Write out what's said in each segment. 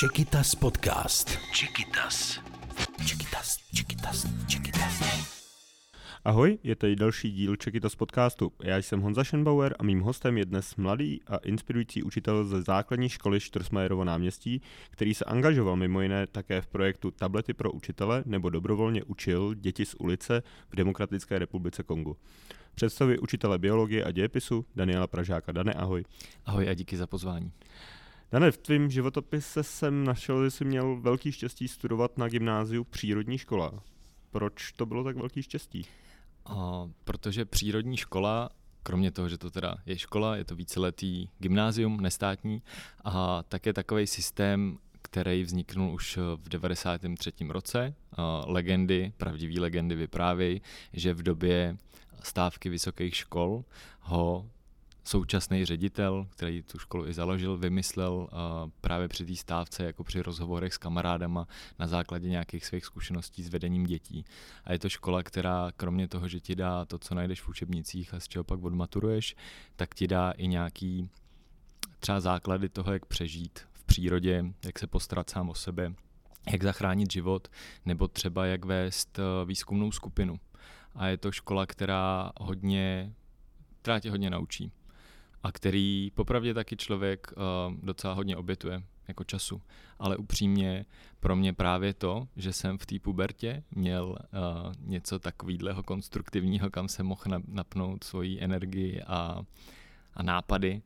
Čekytas podcast. Čekytas. Čekytas, Čekytas, Čekytas. Ahoj, je tady další díl Čekytas podcastu. Já jsem Honza Schenbauer a mým hostem je dnes mladý a inspirující učitel ze základní školy Štorsmajerovo náměstí, který se angažoval mimo jiné také v projektu Tablety pro učitele nebo dobrovolně učil děti z ulice v Demokratické republice Kongu. Představuje učitele biologie a dějepisu Daniela Pražáka. Dane, ahoj. Ahoj a díky za pozvání. Dane, v tvém životopise jsem našel, že jsi měl velký štěstí studovat na gymnáziu přírodní škola. Proč to bylo tak velký štěstí? A, protože přírodní škola, kromě toho, že to teda je škola, je to víceletý gymnázium, nestátní, a také takový systém, který vzniknul už v 93. roce. Legendy, pravdivé legendy vyprávějí, že v době stávky vysokých škol ho současný ředitel, který tu školu i založil, vymyslel uh, právě při té stávce, jako při rozhovorech s kamarádama na základě nějakých svých zkušeností s vedením dětí. A je to škola, která kromě toho, že ti dá to, co najdeš v učebnicích a z čeho pak odmaturuješ, tak ti dá i nějaký třeba základy toho, jak přežít v přírodě, jak se postarat sám o sebe, jak zachránit život, nebo třeba jak vést výzkumnou skupinu. A je to škola, která hodně, která tě hodně naučí a který popravdě taky člověk uh, docela hodně obětuje jako času. Ale upřímně pro mě právě to, že jsem v té pubertě měl uh, něco takového konstruktivního, kam se mohl napnout svoji energii a, a nápady,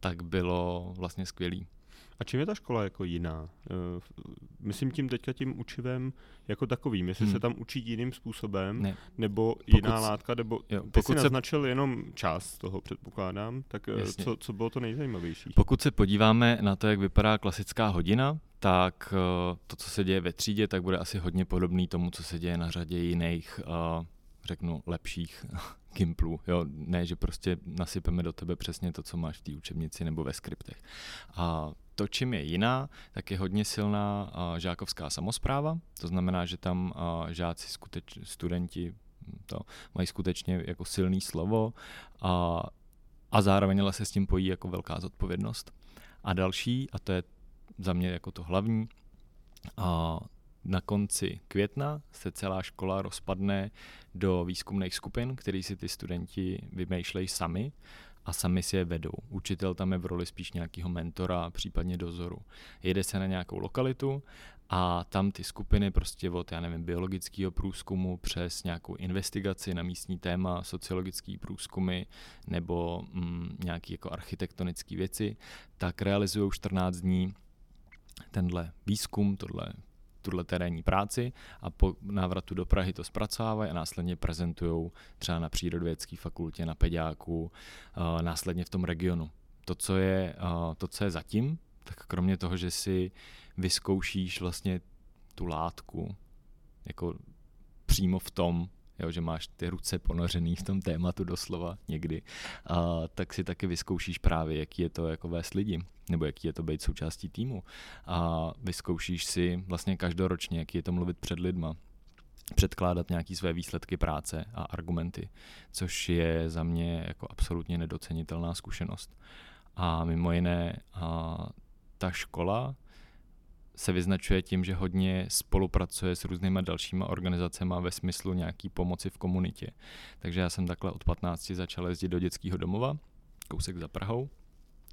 tak bylo vlastně skvělý. A čím je ta škola jako jiná? Eh, myslím tím teďka tím učivem jako takovým, jestli hmm. se tam učí jiným způsobem, ne. nebo pokud, jiná látka, nebo jo, ty pokud jsi naznačil se... jenom část toho, předpokládám, tak eh, co, co bylo to nejzajímavější? Pokud se podíváme na to, jak vypadá klasická hodina, tak eh, to, co se děje ve třídě, tak bude asi hodně podobný tomu, co se děje na řadě jiných řeknu, lepších Gimplů. Jo? Ne, že prostě nasypeme do tebe přesně to, co máš v té učebnici nebo ve skriptech. A to, čím je jiná, tak je hodně silná žákovská samozpráva. To znamená, že tam žáci, skuteč, studenti hm, to mají skutečně jako silný slovo a, a zároveň ale se s tím pojí jako velká zodpovědnost. A další, a to je za mě jako to hlavní, a na konci května se celá škola rozpadne do výzkumných skupin, který si ty studenti vymýšlejí sami a sami si je vedou. Učitel tam je v roli spíš nějakého mentora, případně dozoru. Jede se na nějakou lokalitu a tam ty skupiny prostě od, já nevím, biologického průzkumu přes nějakou investigaci na místní téma, sociologické průzkumy nebo mm, nějaké jako architektonické věci, tak realizují 14 dní tenhle výzkum, tohle tuhle terénní práci a po návratu do Prahy to zpracovávají a následně prezentují třeba na přírodovědské fakultě, na pediáku, uh, následně v tom regionu. To, co je, uh, to, co je zatím, tak kromě toho, že si vyzkoušíš vlastně tu látku jako přímo v tom, jo, že máš ty ruce ponořený v tom tématu doslova někdy, a, tak si taky vyzkoušíš právě, jaký je to jako vést lidi, nebo jaký je to být součástí týmu. A vyzkoušíš si vlastně každoročně, jaký je to mluvit před lidma, předkládat nějaké své výsledky práce a argumenty, což je za mě jako absolutně nedocenitelná zkušenost. A mimo jiné, a ta škola se vyznačuje tím, že hodně spolupracuje s různýma dalšíma organizacemi ve smyslu nějaký pomoci v komunitě. Takže já jsem takhle od 15 začal jezdit do dětského domova, kousek za Prahou,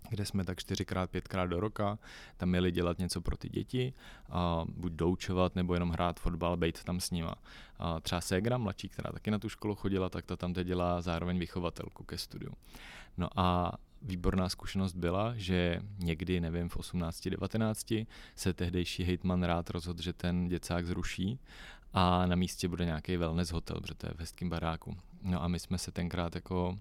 kde jsme tak čtyřikrát, pětkrát do roka tam měli dělat něco pro ty děti, a buď doučovat, nebo jenom hrát fotbal, být tam s nima. A třeba Segra, mladší, která taky na tu školu chodila, tak ta tam teď dělá zároveň vychovatelku ke studiu. No a výborná zkušenost byla, že někdy, nevím, v 18-19 se tehdejší hejtman rád rozhodl, že ten děcák zruší a na místě bude nějaký wellness hotel, protože to je v hezkém baráku. No a my jsme se tenkrát jako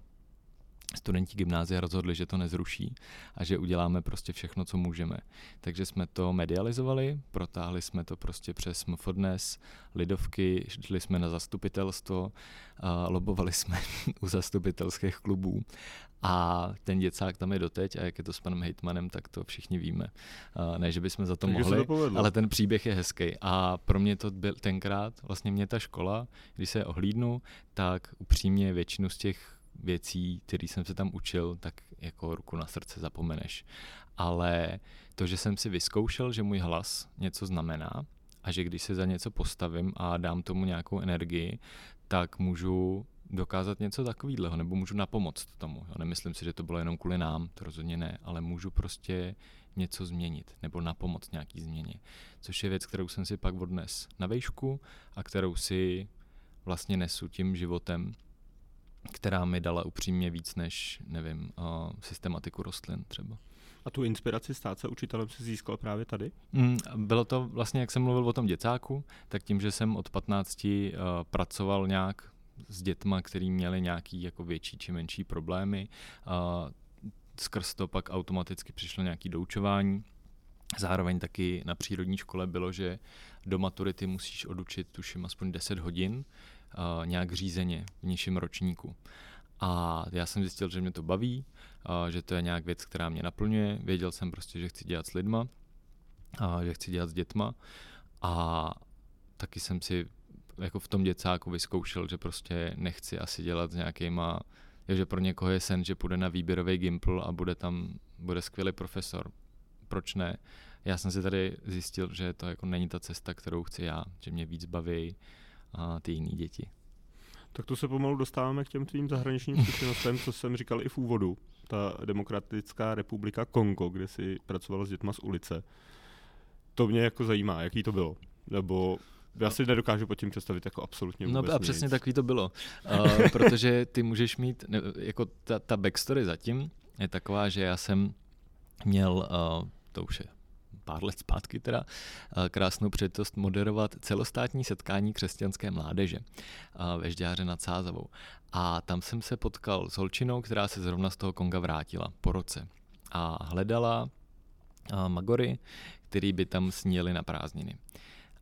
studenti gymnázia rozhodli, že to nezruší a že uděláme prostě všechno, co můžeme. Takže jsme to medializovali, protáhli jsme to prostě přes MFDNES, Lidovky, šli jsme na zastupitelstvo, lobovali jsme u zastupitelských klubů a ten děcák tam je doteď a jak je to s panem Hejtmanem, tak to všichni víme. Ne, že bychom za to Takže mohli, to ale ten příběh je hezký. A pro mě to byl tenkrát, vlastně mě ta škola, když se ohlídnu, tak upřímně většinu z těch věcí, které jsem se tam učil, tak jako ruku na srdce zapomeneš. Ale to, že jsem si vyzkoušel, že můj hlas něco znamená a že když se za něco postavím a dám tomu nějakou energii, tak můžu dokázat něco takového, nebo můžu napomoct tomu. Jo. Nemyslím si, že to bylo jenom kvůli nám, to rozhodně ne, ale můžu prostě něco změnit nebo napomoct nějaký změně. Což je věc, kterou jsem si pak odnes na vejšku a kterou si vlastně nesu tím životem, která mi dala upřímně víc než, nevím, uh, systematiku rostlin třeba. A tu inspiraci stát se učitelem si získal právě tady? Mm, bylo to vlastně, jak jsem mluvil o tom děcáku, tak tím, že jsem od 15 uh, pracoval nějak s dětma, který měli nějaký jako větší či menší problémy, uh, skrz to pak automaticky přišlo nějaké doučování. Zároveň taky na přírodní škole bylo, že do maturity musíš odučit, tuším, aspoň 10 hodin uh, nějak řízeně v nižším ročníku. A já jsem zjistil, že mě to baví, uh, že to je nějak věc, která mě naplňuje. Věděl jsem prostě, že chci dělat s lidma, uh, že chci dělat s dětma. A taky jsem si jako v tom děcáku vyzkoušel, že prostě nechci asi dělat s nějakýma že pro někoho je sen, že půjde na výběrový Gimpl a bude tam, bude skvělý profesor. Proč ne? Já jsem si tady zjistil, že to jako není ta cesta, kterou chci já, že mě víc baví a ty jiné děti. Tak to se pomalu dostáváme k těm tvým zahraničním zkušenostem, co jsem říkal i v úvodu. Ta demokratická republika Kongo, kde si pracoval s dětma z ulice. To mě jako zajímá, jaký to bylo. Nebo já si nedokážu pod tím představit jako absolutně no vůbec No a přesně nic. takový to bylo. Uh, protože ty můžeš mít, ne, jako ta, ta backstory zatím je taková, že já jsem měl, uh, to už je pár let zpátky teda, uh, krásnou příležitost moderovat celostátní setkání křesťanské mládeže uh, ve Žďáře nad Sázavou. A tam jsem se potkal s holčinou, která se zrovna z toho Konga vrátila po roce. A hledala uh, magory, který by tam sníjeli na prázdniny.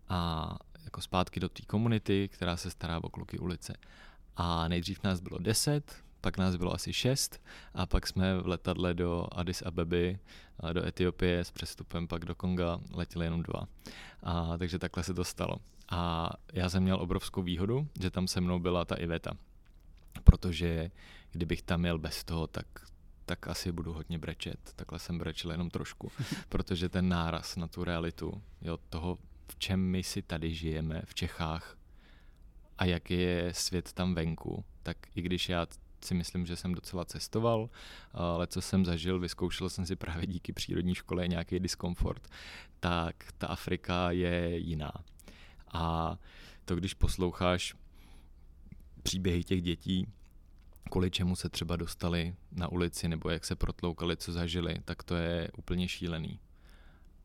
A jako zpátky do té komunity, která se stará o kluky ulice. A nejdřív nás bylo deset, pak nás bylo asi šest a pak jsme v letadle do Addis Abeby, do Etiopie s přestupem pak do Konga letěli jenom dva. A, takže takhle se to stalo. A já jsem měl obrovskou výhodu, že tam se mnou byla ta Iveta. Protože kdybych tam měl bez toho, tak tak asi budu hodně brečet. Takhle jsem brečel jenom trošku, protože ten náraz na tu realitu, jo, toho v čem my si tady žijeme v Čechách a jak je svět tam venku, tak i když já si myslím, že jsem docela cestoval, ale co jsem zažil, vyzkoušel jsem si právě díky přírodní škole nějaký diskomfort, tak ta Afrika je jiná. A to, když posloucháš příběhy těch dětí, kvůli čemu se třeba dostali na ulici nebo jak se protloukali, co zažili, tak to je úplně šílený.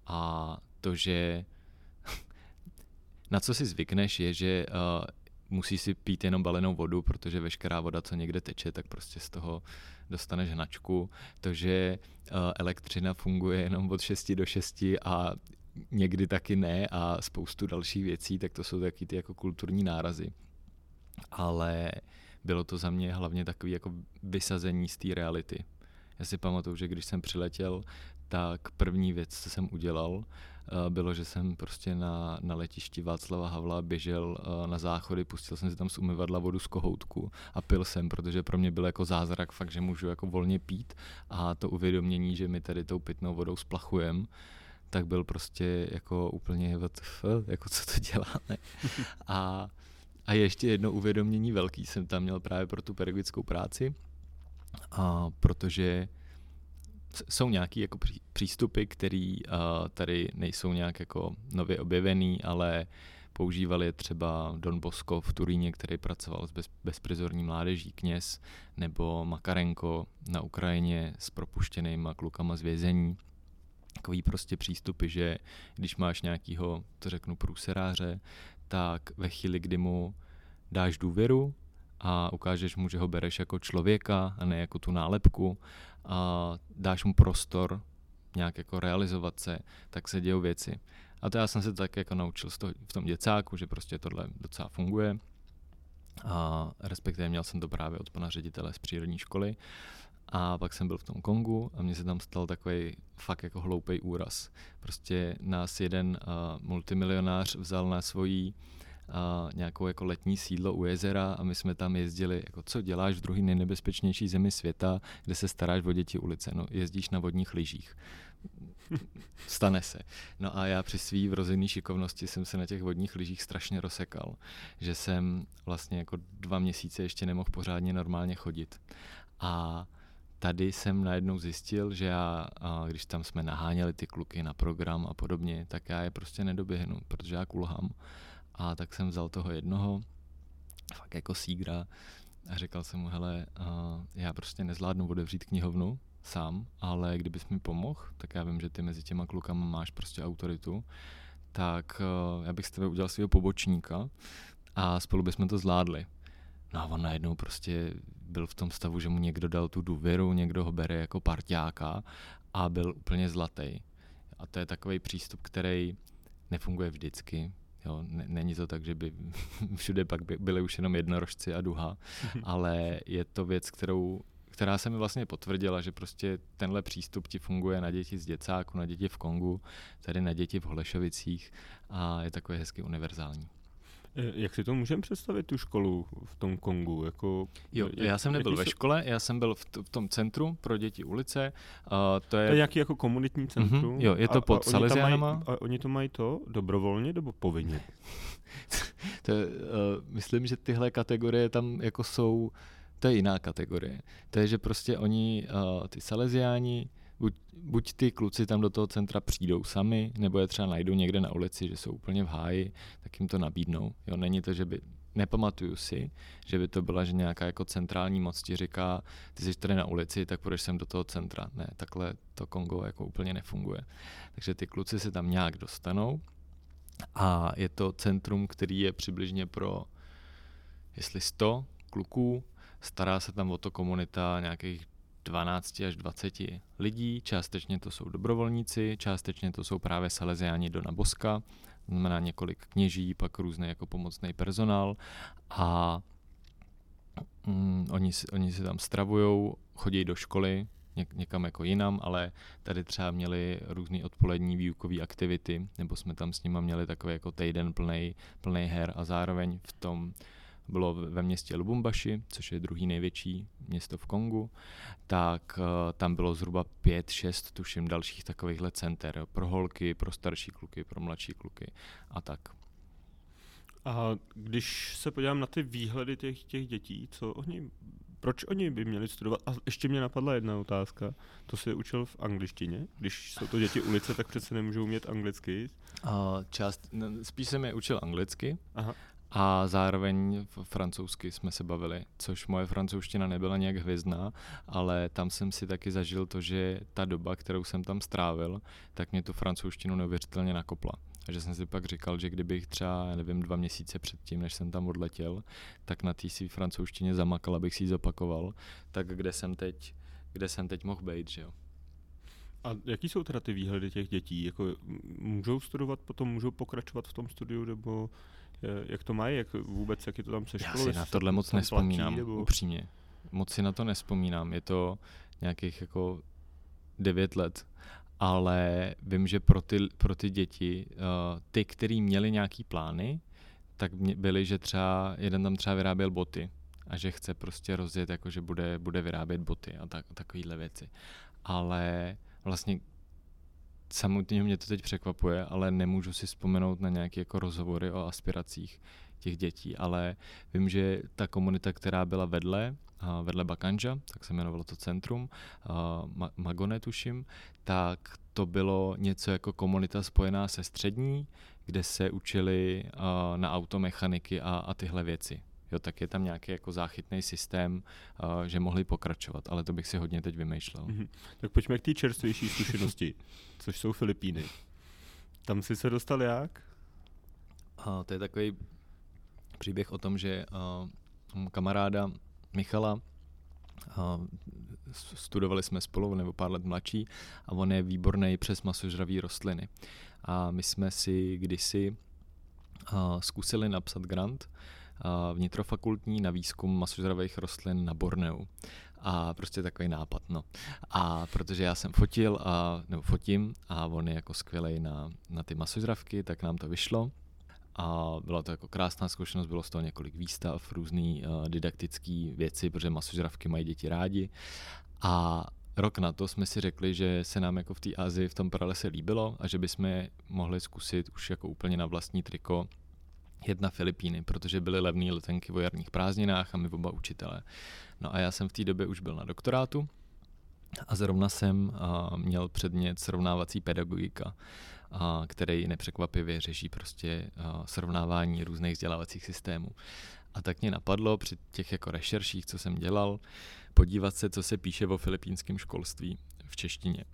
A to, že na co si zvykneš, je, že musíš si pít jenom balenou vodu, protože veškerá voda, co někde teče, tak prostě z toho dostaneš hnačku. To, že uh, elektřina funguje jenom od 6 do 6 a někdy taky ne a spoustu dalších věcí, tak to jsou taky ty jako kulturní nárazy. Ale bylo to za mě hlavně takový jako vysazení z té reality. Já si pamatuju, že když jsem přiletěl, tak první věc, co jsem udělal, Eh, bylo, že jsem prostě na, na letišti Václava Havla běžel eh, na záchody, pustil jsem si tam z umyvadla vodu z kohoutku a pil jsem, protože pro mě byl jako zázrak fakt, že můžu jako volně pít a to uvědomění, že my tady tou pitnou vodou splachujem, tak byl prostě jako úplně WTF, jako co to děláme. A, a ještě jedno uvědomění velký jsem tam měl právě pro tu pedagogickou práci, a protože jsou nějaké jako přístupy, které uh, tady nejsou nějak jako nově objevený, ale používali je třeba Don Bosco v Turíně, který pracoval s bez, bezprizorní mládeží, kněz, nebo Makarenko na Ukrajině s propuštěnýma klukama z vězení. Takový prostě přístupy, že když máš nějakýho, to řeknu, průseráře, tak ve chvíli, kdy mu dáš důvěru a ukážeš mu, že ho bereš jako člověka a ne jako tu nálepku a dáš mu prostor nějak jako realizovat se, tak se dějou věci. A to já jsem se tak jako naučil z toho, v tom děcáku, že prostě tohle docela funguje. A respektive měl jsem to právě od pana ředitele z přírodní školy. A pak jsem byl v tom Kongu a mně se tam stal takový fakt jako hloupý úraz. Prostě nás jeden uh, multimilionář vzal na svoji a, nějakou jako letní sídlo u jezera a my jsme tam jezdili, jako co děláš v druhé nejnebezpečnější zemi světa, kde se staráš o děti ulice, no jezdíš na vodních lyžích. Stane se. No a já při svý vrozený šikovnosti jsem se na těch vodních lyžích strašně rozsekal, že jsem vlastně jako dva měsíce ještě nemohl pořádně normálně chodit. A tady jsem najednou zjistil, že já, když tam jsme naháněli ty kluky na program a podobně, tak já je prostě nedoběhnu, protože já kulhám. A tak jsem vzal toho jednoho, fakt jako sígra, a říkal jsem mu, hele, já prostě nezvládnu otevřít knihovnu sám, ale kdybys mi pomohl, tak já vím, že ty mezi těma klukama máš prostě autoritu, tak já bych s tebe udělal svého pobočníka a spolu bychom to zvládli. No a on najednou prostě byl v tom stavu, že mu někdo dal tu důvěru, někdo ho bere jako parťáka a byl úplně zlatý. A to je takový přístup, který nefunguje vždycky. Jo, není to tak, že by všude pak by byly už jenom jednorožci a duha, ale je to věc, kterou, která se mi vlastně potvrdila, že prostě tenhle přístup ti funguje na děti z děcáku, na děti v Kongu, tady na děti v Holešovicích a je takový hezky univerzální. Eh, jak si to můžeme představit, tu školu v tom Kongu? Jako, jo, jak, já jsem nebyl ve škole, já jsem byl v, t- v tom centru pro děti ulice. Uh, to je, to je nějaký jako komunitní centrum? Mm-hmm, jo, je to a, pod Salesianama. A oni to mají to dobrovolně nebo povinně? to je, uh, myslím, že tyhle kategorie tam jako jsou, to je jiná kategorie. To je, že prostě oni, uh, ty Salesiáni, buď, buď ty kluci tam do toho centra přijdou sami, nebo je třeba najdou někde na ulici, že jsou úplně v háji, tak jim to nabídnou. Jo, není to, že by nepamatuju si, že by to byla, že nějaká jako centrální moc ti říká, ty jsi tady na ulici, tak půjdeš sem do toho centra. Ne, takhle to Kongo jako úplně nefunguje. Takže ty kluci se tam nějak dostanou a je to centrum, který je přibližně pro jestli 100 kluků, stará se tam o to komunita nějakých 12 až 20 lidí, částečně to jsou dobrovolníci, částečně to jsou právě Salesiáni Dona Boska, znamená několik kněží, pak různý jako pomocný personál. A mm, oni, oni si tam stravují, chodí do školy, něk, někam jako jinam, ale tady třeba měli různé odpolední výukové aktivity, nebo jsme tam s nimi měli takový jako týden plný her a zároveň v tom bylo ve městě Lubumbashi, což je druhý největší město v Kongu, tak uh, tam bylo zhruba pět, šest, tuším, dalších takovýchhle center pro holky, pro starší kluky, pro mladší kluky a tak. A když se podívám na ty výhledy těch, těch dětí, co oni, proč oni by měli studovat? A ještě mě napadla jedna otázka. To se učil v angličtině? Když jsou to děti ulice, tak přece nemůžou umět anglicky? Uh, část, spíš jsem je učil anglicky, Aha. A zároveň francouzsky jsme se bavili, což moje francouzština nebyla nějak hvězdná, ale tam jsem si taky zažil to, že ta doba, kterou jsem tam strávil, tak mě tu francouzštinu neuvěřitelně nakopla. A že jsem si pak říkal, že kdybych třeba, nevím, dva měsíce předtím, než jsem tam odletěl, tak na té svý francouzštině zamakal, abych si ji zopakoval, tak kde jsem teď, kde jsem teď mohl být, že jo. A jaký jsou teda ty výhledy těch dětí? Jako, můžou studovat, potom můžou pokračovat v tom studiu, nebo jak to mají, jak vůbec, jak je to tam se školou? Já si na tohle moc nespomínám, platí, nebo... upřímně. Moc si na to nespomínám, je to nějakých jako devět let, ale vím, že pro ty, pro ty děti, uh, ty, který měli nějaký plány, tak byly, že třeba jeden tam třeba vyráběl boty a že chce prostě rozjet, jako že bude, bude vyrábět boty a tak, takovýhle věci. Ale vlastně samotně mě to teď překvapuje, ale nemůžu si vzpomenout na nějaké jako rozhovory o aspiracích těch dětí, ale vím, že ta komunita, která byla vedle, vedle Bakanja, tak se jmenovalo to centrum, Magone tuším, tak to bylo něco jako komunita spojená se střední, kde se učili na automechaniky a, a tyhle věci jo, tak je tam nějaký jako záchytný systém, uh, že mohli pokračovat, ale to bych si hodně teď vymýšlel. Mm-hmm. Tak pojďme k té čerstvější zkušenosti, což jsou Filipíny. Tam jsi se dostal jak? Uh, to je takový příběh o tom, že uh, kamaráda Michala uh, studovali jsme spolu, nebo pár let mladší, a on je výborný přes masožravý rostliny. A my jsme si kdysi uh, zkusili napsat grant, vnitrofakultní na výzkum masožravých rostlin na Borneu. A prostě takový nápad, no. A protože já jsem fotil, a, nebo fotím, a on je jako skvělej na, na ty masožravky, tak nám to vyšlo. a byla to jako krásná zkušenost, bylo z toho několik výstav, různé uh, didaktické věci, protože masožravky mají děti rádi. A rok na to jsme si řekli, že se nám jako v té Azii v tom pralese líbilo a že bychom mohli zkusit už jako úplně na vlastní triko jet na Filipíny, protože byly levné letenky v jarních prázdninách a my oba učitelé. No a já jsem v té době už byl na doktorátu a zrovna jsem uh, měl předmět srovnávací pedagogika, uh, který nepřekvapivě řeší prostě uh, srovnávání různých vzdělávacích systémů. A tak mě napadlo při těch jako rešerších, co jsem dělal, podívat se, co se píše o filipínském školství v češtině.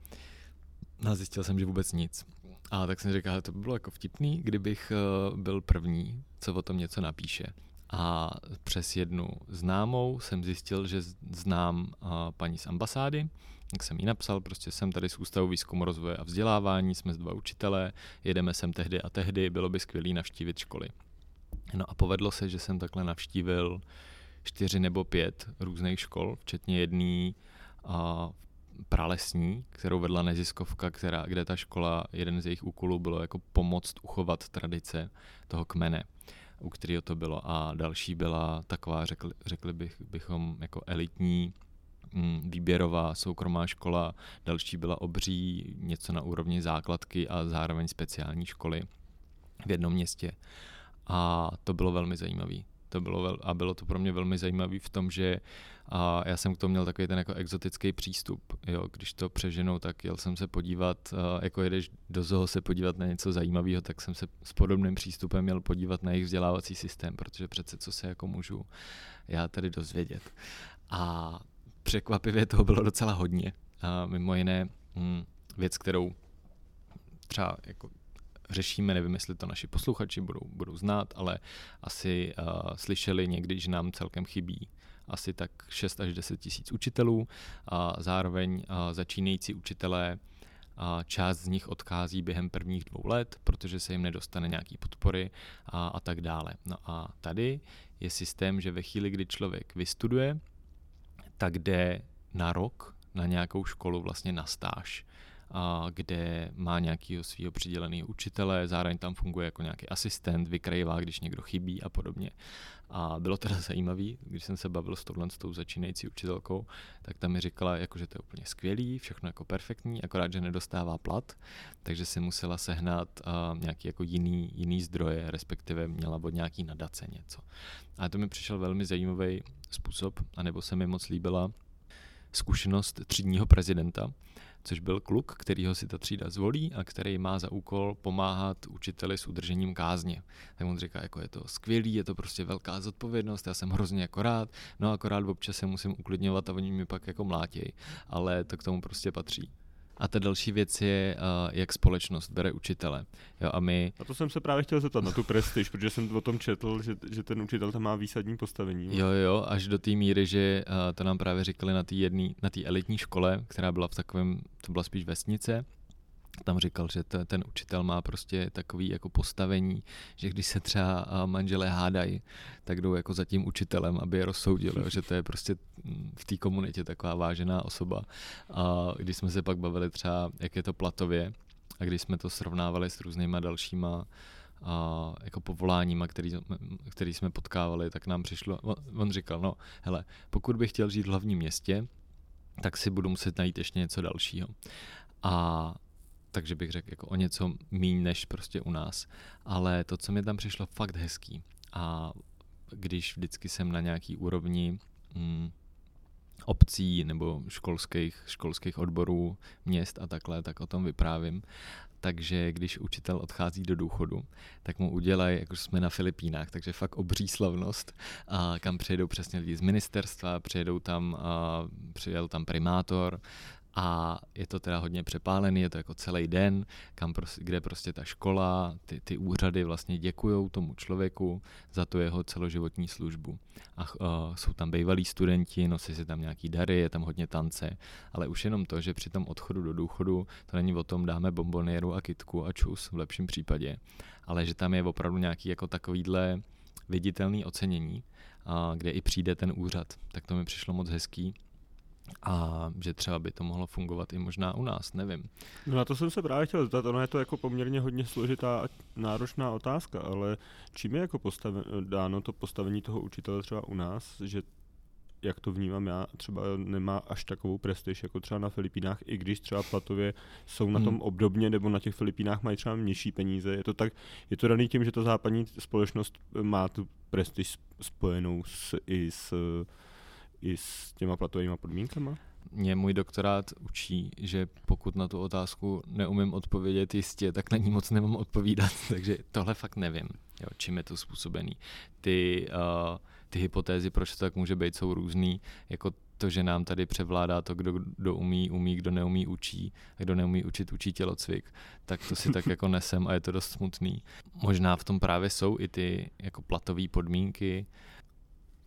No a zjistil jsem, že vůbec nic. A tak jsem říkal, že to by bylo jako vtipný, kdybych uh, byl první, co o tom něco napíše. A přes jednu známou jsem zjistil, že znám uh, paní z ambasády, tak jsem jí napsal, prostě jsem tady z Ústavu výzkumu rozvoje a vzdělávání, jsme dva učitelé, jedeme sem tehdy a tehdy, bylo by skvělé navštívit školy. No a povedlo se, že jsem takhle navštívil čtyři nebo pět různých škol, včetně jedné uh, pralesní, kterou vedla neziskovka, která, kde ta škola, jeden z jejich úkolů bylo jako pomoct uchovat tradice toho kmene, u kterého to bylo. A další byla taková, řekli, řekli bych, bychom, jako elitní mm, výběrová soukromá škola, další byla obří, něco na úrovni základky a zároveň speciální školy v jednom městě. A to bylo velmi zajímavé. To bylo vel, a bylo to pro mě velmi zajímavé v tom, že a já jsem k tomu měl takový ten jako exotický přístup. Jo, když to přeženou, tak jel jsem se podívat, jako jedeš do zoo se podívat na něco zajímavého, tak jsem se s podobným přístupem měl podívat na jejich vzdělávací systém, protože přece co se jako můžu já tady dozvědět. A překvapivě toho bylo docela hodně. A mimo jiné hm, věc, kterou třeba jako řešíme, nevím, jestli to naši posluchači budou, budou znát, ale asi uh, slyšeli někdy, že nám celkem chybí asi tak 6 až 10 tisíc učitelů a zároveň uh, začínající učitelé a část z nich odchází během prvních dvou let, protože se jim nedostane nějaký podpory a, a tak dále. No a tady je systém, že ve chvíli, kdy člověk vystuduje, tak jde na rok na nějakou školu vlastně na stáž kde má nějakého svého přiděleného učitele, zároveň tam funguje jako nějaký asistent, vykrajivá, když někdo chybí a podobně. A bylo teda zajímavé, když jsem se bavil s touhle s tou začínající učitelkou, tak tam mi říkala, jako, že to je úplně skvělý, všechno jako perfektní, akorát, že nedostává plat, takže si musela sehnat uh, nějaký jako jiný, jiný zdroje, respektive měla od nějaký nadace něco. A to mi přišel velmi zajímavý způsob, anebo se mi moc líbila zkušenost třídního prezidenta, což byl kluk, kterýho si ta třída zvolí a který má za úkol pomáhat učiteli s udržením kázně. Tak on říká, jako je to skvělý, je to prostě velká zodpovědnost, já jsem hrozně jako rád, no akorát občas se musím uklidňovat a oni mi pak jako mlátějí, ale to k tomu prostě patří. A ta další věc je, uh, jak společnost bere učitele. Jo, a my... A to jsem se právě chtěl zeptat na tu prestiž, protože jsem o tom četl, že, že ten učitel tam má výsadní postavení. Jo, jo, až do té míry, že uh, to nám právě říkali na té na té elitní škole, která byla v takovém, to byla spíš vesnice, tam říkal, že t- ten učitel má prostě takový jako postavení, že když se třeba manželé hádají, tak jdou jako za tím učitelem, aby je rozsoudil, jo, že to je prostě mm, v té komunitě taková vážená osoba. A když jsme se pak bavili třeba, jak je to platově, a když jsme to srovnávali s různýma dalšíma a jako povoláníma, který, který jsme potkávali, tak nám přišlo, on, on říkal, no hele, pokud bych chtěl žít v hlavním městě, tak si budu muset najít ještě něco dalšího. A takže bych řekl jako o něco míň než prostě u nás. Ale to, co mi tam přišlo fakt hezký a když vždycky jsem na nějaký úrovni mm, obcí nebo školských, školských odborů, měst a takhle, tak o tom vyprávím. Takže když učitel odchází do důchodu, tak mu udělají, jako jsme na Filipínách, takže fakt obří slavnost, a kam přijedou přesně lidi z ministerstva, přijedou tam, a přijel tam primátor, a je to teda hodně přepálený, je to jako celý den, kam prostě, kde prostě ta škola, ty, ty úřady vlastně děkují tomu člověku za tu jeho celoživotní službu. A uh, jsou tam bývalí studenti, nosí si tam nějaký dary, je tam hodně tance, ale už jenom to, že při tom odchodu do důchodu to není o tom dáme bombonieru a kitku a čus v lepším případě, ale že tam je opravdu nějaký jako takovýhle viditelný ocenění, uh, kde i přijde ten úřad. Tak to mi přišlo moc hezký a že třeba by to mohlo fungovat i možná u nás, nevím. No na to jsem se právě chtěl zeptat, ono je to jako poměrně hodně složitá a náročná otázka, ale čím je jako postaven, dáno to postavení toho učitele třeba u nás, že jak to vnímám já, třeba nemá až takovou prestiž jako třeba na Filipínách, i když třeba platově jsou na tom hmm. obdobně, nebo na těch Filipínách mají třeba nižší peníze. Je to tak, je to daný tím, že ta západní společnost má tu prestiž spojenou s, i s i s těma platovými podmínkama? Mě můj doktorát učí, že pokud na tu otázku neumím odpovědět jistě, tak na ní moc nemám odpovídat, takže tohle fakt nevím, jo, čím je to způsobený. Ty, uh, ty hypotézy, proč to tak může být, jsou různý, jako to, že nám tady převládá to, kdo, kdo umí, umí, kdo neumí, učí, a kdo neumí učit, učí tělocvik, tak to si tak jako nesem a je to dost smutný. Možná v tom právě jsou i ty jako platové podmínky,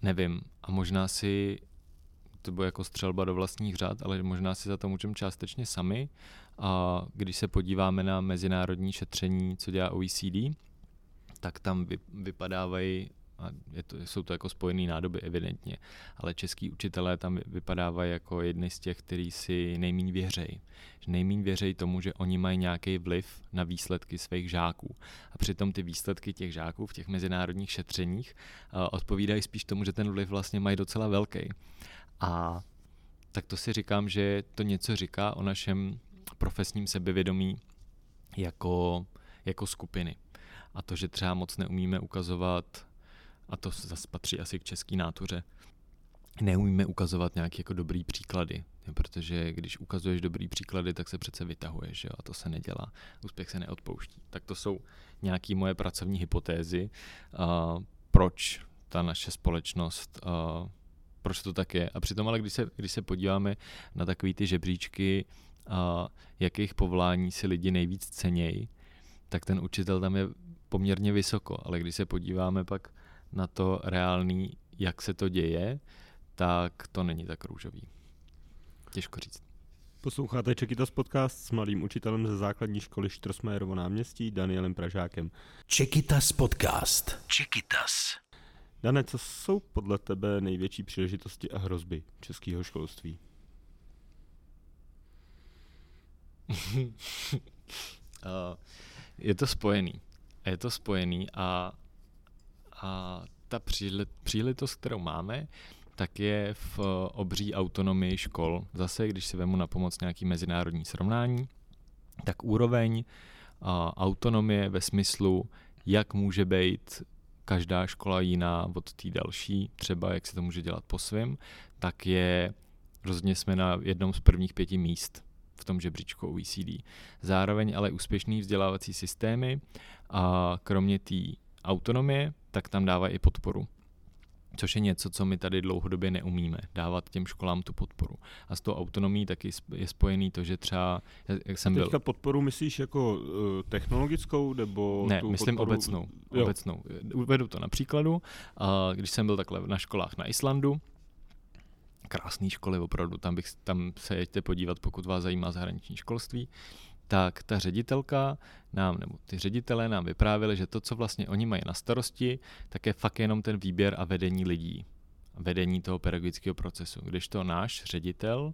nevím. A možná si, to bude jako střelba do vlastních řád, ale možná si za to můžeme částečně sami. A když se podíváme na mezinárodní šetření, co dělá OECD, tak tam vy, vypadávají a je to, jsou to jako spojené nádoby evidentně, ale český učitelé tam vypadávají jako jedny z těch, kteří si nejméně věřejí. Nejméně věřejí tomu, že oni mají nějaký vliv na výsledky svých žáků. A přitom ty výsledky těch žáků v těch mezinárodních šetřeních uh, odpovídají spíš tomu, že ten vliv vlastně mají docela velký. A tak to si říkám, že to něco říká o našem profesním sebevědomí jako, jako skupiny. A to, že třeba moc neumíme ukazovat a to zase patří asi k české nátuře, neumíme ukazovat nějaké jako dobrý příklady, protože když ukazuješ dobrý příklady, tak se přece vytahuješ jo? a to se nedělá. Úspěch se neodpouští. Tak to jsou nějaké moje pracovní hypotézy, uh, proč ta naše společnost, uh, proč to tak je. A přitom ale, když se, když se podíváme na takové ty žebříčky, uh, jakých povolání si lidi nejvíc cenějí, tak ten učitel tam je poměrně vysoko, ale když se podíváme pak na to reálný, jak se to děje, tak to není tak růžový. Těžko říct. Posloucháte Čekytas podcast s mladým učitelem ze základní školy Štrosmajerovo náměstí Danielem Pražákem. Čekytas podcast. Čekytas. Dane, co jsou podle tebe největší příležitosti a hrozby českého školství? je to spojený. Je to spojený a a ta příležitost, kterou máme, tak je v obří autonomii škol. Zase, když si vemu na pomoc nějaký mezinárodní srovnání, tak úroveň a, autonomie ve smyslu, jak může být každá škola jiná od té další, třeba jak se to může dělat po svém, tak je, rozhodně jsme na jednom z prvních pěti míst v tom žebříčku OECD. Zároveň ale úspěšný vzdělávací systémy a kromě té autonomie, tak tam dává i podporu. Což je něco, co my tady dlouhodobě neumíme, dávat těm školám tu podporu. A s tou autonomí taky je spojený to, že třeba, jak jsem Teďka byl... podporu myslíš jako uh, technologickou, nebo Ne, tu myslím podporu... obecnou. Jo. obecnou. Uvedu to na příkladu. Uh, když jsem byl takhle na školách na Islandu, krásné školy opravdu, tam, bych, tam se jeďte podívat, pokud vás zajímá zahraniční školství, tak ta ředitelka nám, nebo ty ředitelé nám vyprávěli, že to, co vlastně oni mají na starosti, tak je fakt jenom ten výběr a vedení lidí. Vedení toho pedagogického procesu. Když to náš ředitel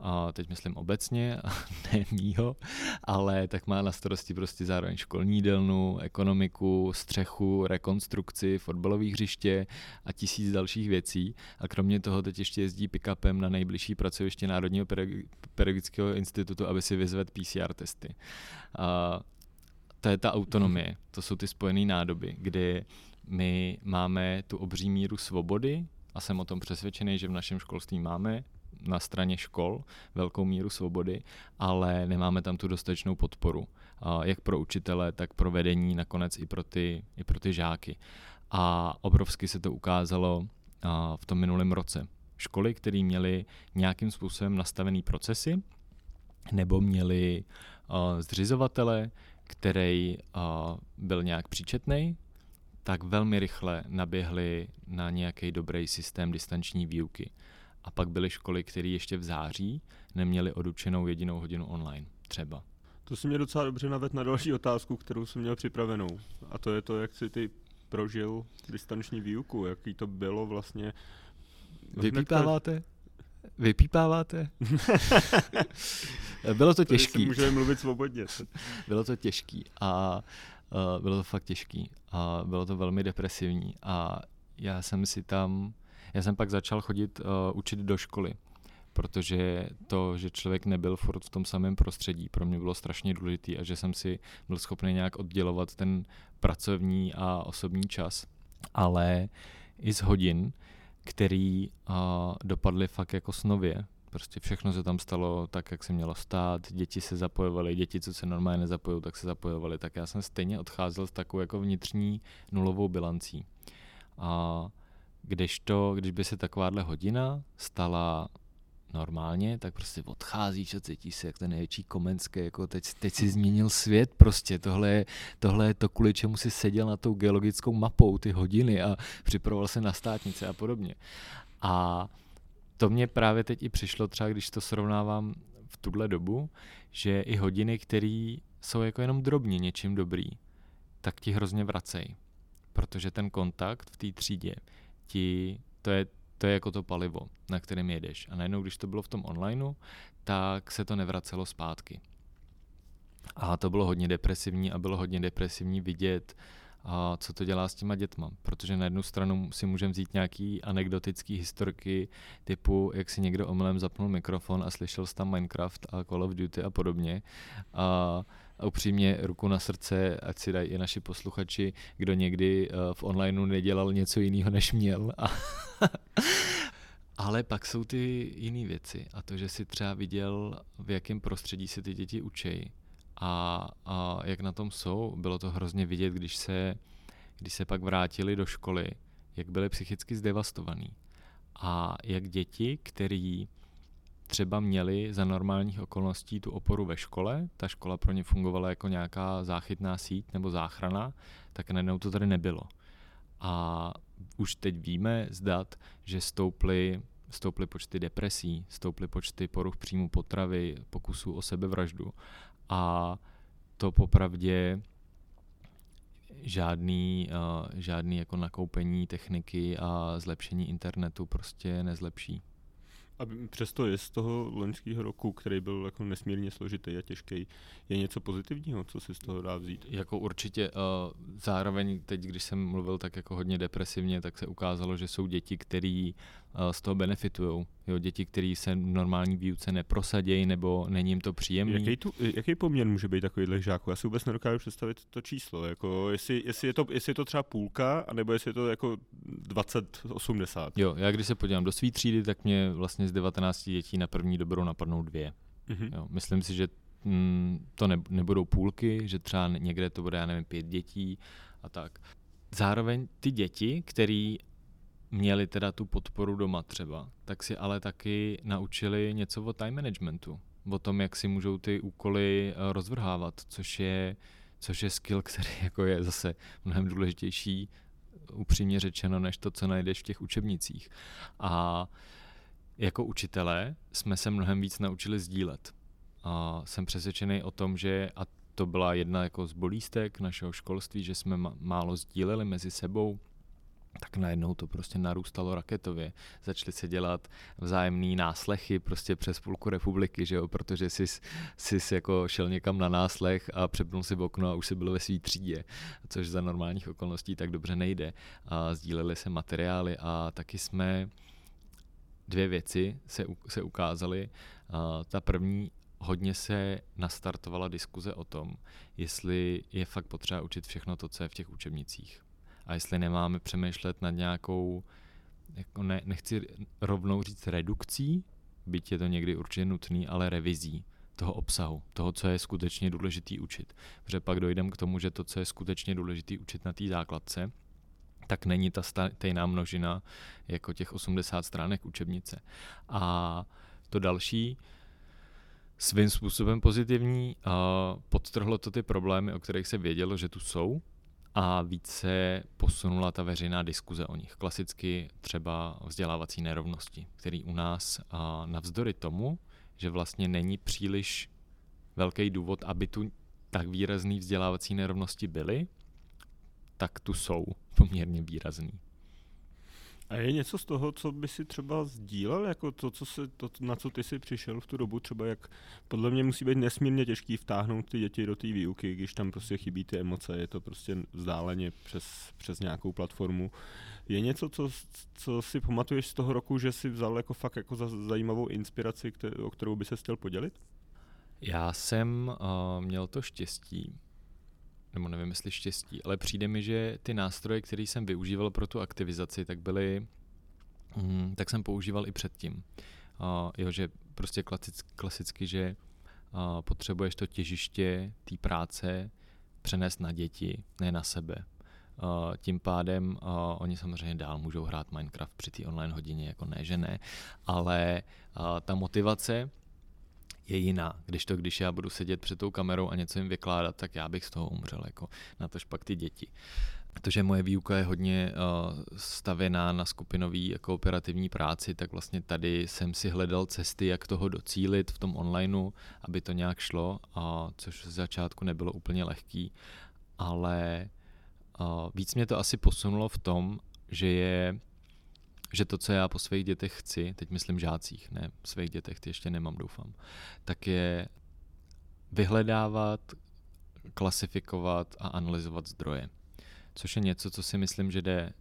a teď myslím obecně, ne mýho, ale tak má na starosti prostě zároveň školní jídelnu, ekonomiku, střechu, rekonstrukci, fotbalových hřiště a tisíc dalších věcí. A kromě toho teď ještě jezdí pick-upem na nejbližší pracoviště Národního pedagogického institutu, aby si vyzvedl PCR testy. A to je ta autonomie, to jsou ty spojené nádoby, kdy my máme tu obří míru svobody a jsem o tom přesvědčený, že v našem školství máme na straně škol velkou míru svobody, ale nemáme tam tu dostatečnou podporu, jak pro učitele, tak pro vedení, nakonec i pro ty, i pro ty žáky. A obrovsky se to ukázalo v tom minulém roce. Školy, které měly nějakým způsobem nastavený procesy, nebo měli zřizovatele, který byl nějak příčetný, tak velmi rychle naběhli na nějaký dobrý systém distanční výuky. A pak byly školy, které ještě v září neměly odučenou jedinou hodinu online, třeba. To si mě docela dobře naved na další otázku, kterou jsem měl připravenou. A to je to, jak si ty prožil distanční výuku, jaký to bylo vlastně... Vypítáváte? Vypípáváte? bylo to těžký. Můžeme mluvit svobodně. bylo to těžký a uh, bylo to fakt těžký a bylo to velmi depresivní a já jsem si tam, já jsem pak začal chodit uh, učit do školy, protože to, že člověk nebyl furt v tom samém prostředí, pro mě bylo strašně důležité a že jsem si byl schopný nějak oddělovat ten pracovní a osobní čas. Ale i z hodin, který uh, dopadly fakt jako snově. Prostě všechno se tam stalo tak, jak se mělo stát, děti se zapojovaly, děti, co se normálně nezapojují, tak se zapojovaly. Tak já jsem stejně odcházel s takovou jako vnitřní nulovou bilancí. A když to, když by se takováhle hodina stala normálně, tak prostě odcházíš a cítíš se jak ten největší komenský, jako teď, teď si změnil svět prostě, tohle je, tohle je to, kvůli čemu si seděl na tou geologickou mapou ty hodiny a připravoval se na státnice a podobně. A to mě právě teď i přišlo třeba, když to srovnávám v tuhle dobu, že i hodiny, které jsou jako jenom drobně něčím dobrý, tak ti hrozně vracej. Protože ten kontakt v té třídě ti, to je to je jako to palivo, na kterém jedeš. A najednou, když to bylo v tom onlineu, tak se to nevracelo zpátky. A to bylo hodně depresivní a bylo hodně depresivní vidět, a co to dělá s těma dětma. Protože na jednu stranu si můžeme vzít nějaký anekdotický historky typu, jak si někdo omylem zapnul mikrofon a slyšel tam Minecraft a Call of Duty a podobně. A upřímně ruku na srdce, ať si dají i naši posluchači, kdo někdy uh, v onlineu nedělal něco jiného, než měl. Ale pak jsou ty jiné věci a to, že si třeba viděl, v jakém prostředí se ty děti učí a, a jak na tom jsou. Bylo to hrozně vidět, když se, když se pak vrátili do školy, jak byli psychicky zdevastovaní. A jak děti, který třeba měli za normálních okolností tu oporu ve škole, ta škola pro ně fungovala jako nějaká záchytná síť nebo záchrana, tak najednou to tady nebylo. A už teď víme z dat, že stouply, stouply počty depresí, stouply počty poruch příjmu potravy, pokusů o sebevraždu. A to popravdě žádný, uh, žádný jako nakoupení techniky a zlepšení internetu prostě nezlepší. A přesto je z toho loňského roku, který byl jako nesmírně složitý a těžký, je něco pozitivního, co si z toho dá vzít? Jako určitě. Uh, zároveň teď, když jsem mluvil tak jako hodně depresivně, tak se ukázalo, že jsou děti, které uh, z toho benefitují. Jo, děti, které se v normální výuce neprosadějí nebo není jim to příjemné. Jaký, tu, jaký poměr může být takovýhle žáků? Já si vůbec nedokážu představit to číslo. Jako jestli, jestli, je to, jestli je to třeba půlka, anebo jestli je to jako 20-80. Jo, já když se podívám do své třídy, tak mě vlastně z 19 dětí na první dobrou napadnou dvě. Mm-hmm. Jo, myslím si, že mm, to ne, nebudou půlky, že třeba někde to bude, já nevím, pět dětí a tak. Zároveň ty děti, který měli teda tu podporu doma třeba, tak si ale taky naučili něco o time managementu, o tom, jak si můžou ty úkoly eh, rozvrhávat, což je, což je skill, který jako je zase mnohem důležitější, upřímně řečeno, než to, co najdeš v těch učebnicích. A jako učitelé jsme se mnohem víc naučili sdílet. A jsem přesvědčený o tom, že, a to byla jedna jako z bolístek našeho školství, že jsme málo sdíleli mezi sebou, tak najednou to prostě narůstalo raketově. Začaly se dělat vzájemný náslechy prostě přes půlku republiky, že jo, protože jsi, jsi jako šel někam na náslech a přepnul si v okno a už si byl ve svý třídě, což za normálních okolností tak dobře nejde. A sdíleli se materiály a taky jsme dvě věci se, se ukázaly. A ta první, hodně se nastartovala diskuze o tom, jestli je fakt potřeba učit všechno to, co je v těch učebnicích a jestli nemáme přemýšlet nad nějakou, jako ne, nechci rovnou říct redukcí, byť je to někdy určitě nutný, ale revizí toho obsahu, toho, co je skutečně důležitý učit. Protože pak dojdeme k tomu, že to, co je skutečně důležitý učit na té základce, tak není ta stejná množina jako těch 80 stránek učebnice. A to další, svým způsobem pozitivní, podtrhlo to ty problémy, o kterých se vědělo, že tu jsou, a více posunula ta veřejná diskuze o nich. Klasicky třeba vzdělávací nerovnosti, který u nás a navzdory tomu, že vlastně není příliš velký důvod, aby tu tak výrazný vzdělávací nerovnosti byly, tak tu jsou poměrně výrazný. A je něco z toho, co by si třeba sdílel, jako to, co se, to, na co ty jsi přišel v tu dobu, třeba jak podle mě musí být nesmírně těžký vtáhnout ty děti do té výuky, když tam prostě chybí ty emoce, je to prostě vzdáleně přes, přes nějakou platformu. Je něco, co, co si pamatuješ z toho roku, že si vzal jako fakt jako za zajímavou inspiraci, kterou, o kterou by se chtěl podělit? Já jsem uh, měl to štěstí, nebo nevím, jestli štěstí, ale přijde mi, že ty nástroje, které jsem využíval pro tu aktivizaci, tak byly, mm, tak jsem používal i předtím. Uh, jo, že prostě klasic, klasicky, že uh, potřebuješ to těžiště té práce přenést na děti, ne na sebe. Uh, tím pádem uh, oni samozřejmě dál můžou hrát Minecraft při té online hodině, jako ne, že ne, ale uh, ta motivace je jiná. Když to, když já budu sedět před tou kamerou a něco jim vykládat, tak já bych z toho umřel, jako na tož pak ty děti. Protože moje výuka je hodně uh, stavěná na skupinové jako operativní práci, tak vlastně tady jsem si hledal cesty, jak toho docílit v tom onlineu, aby to nějak šlo, uh, což z začátku nebylo úplně lehký, ale uh, víc mě to asi posunulo v tom, že je že to, co já po svých dětech chci, teď myslím žácích, ne svých dětech, ty ještě nemám, doufám, tak je vyhledávat, klasifikovat a analyzovat zdroje. Což je něco, co si myslím, že jde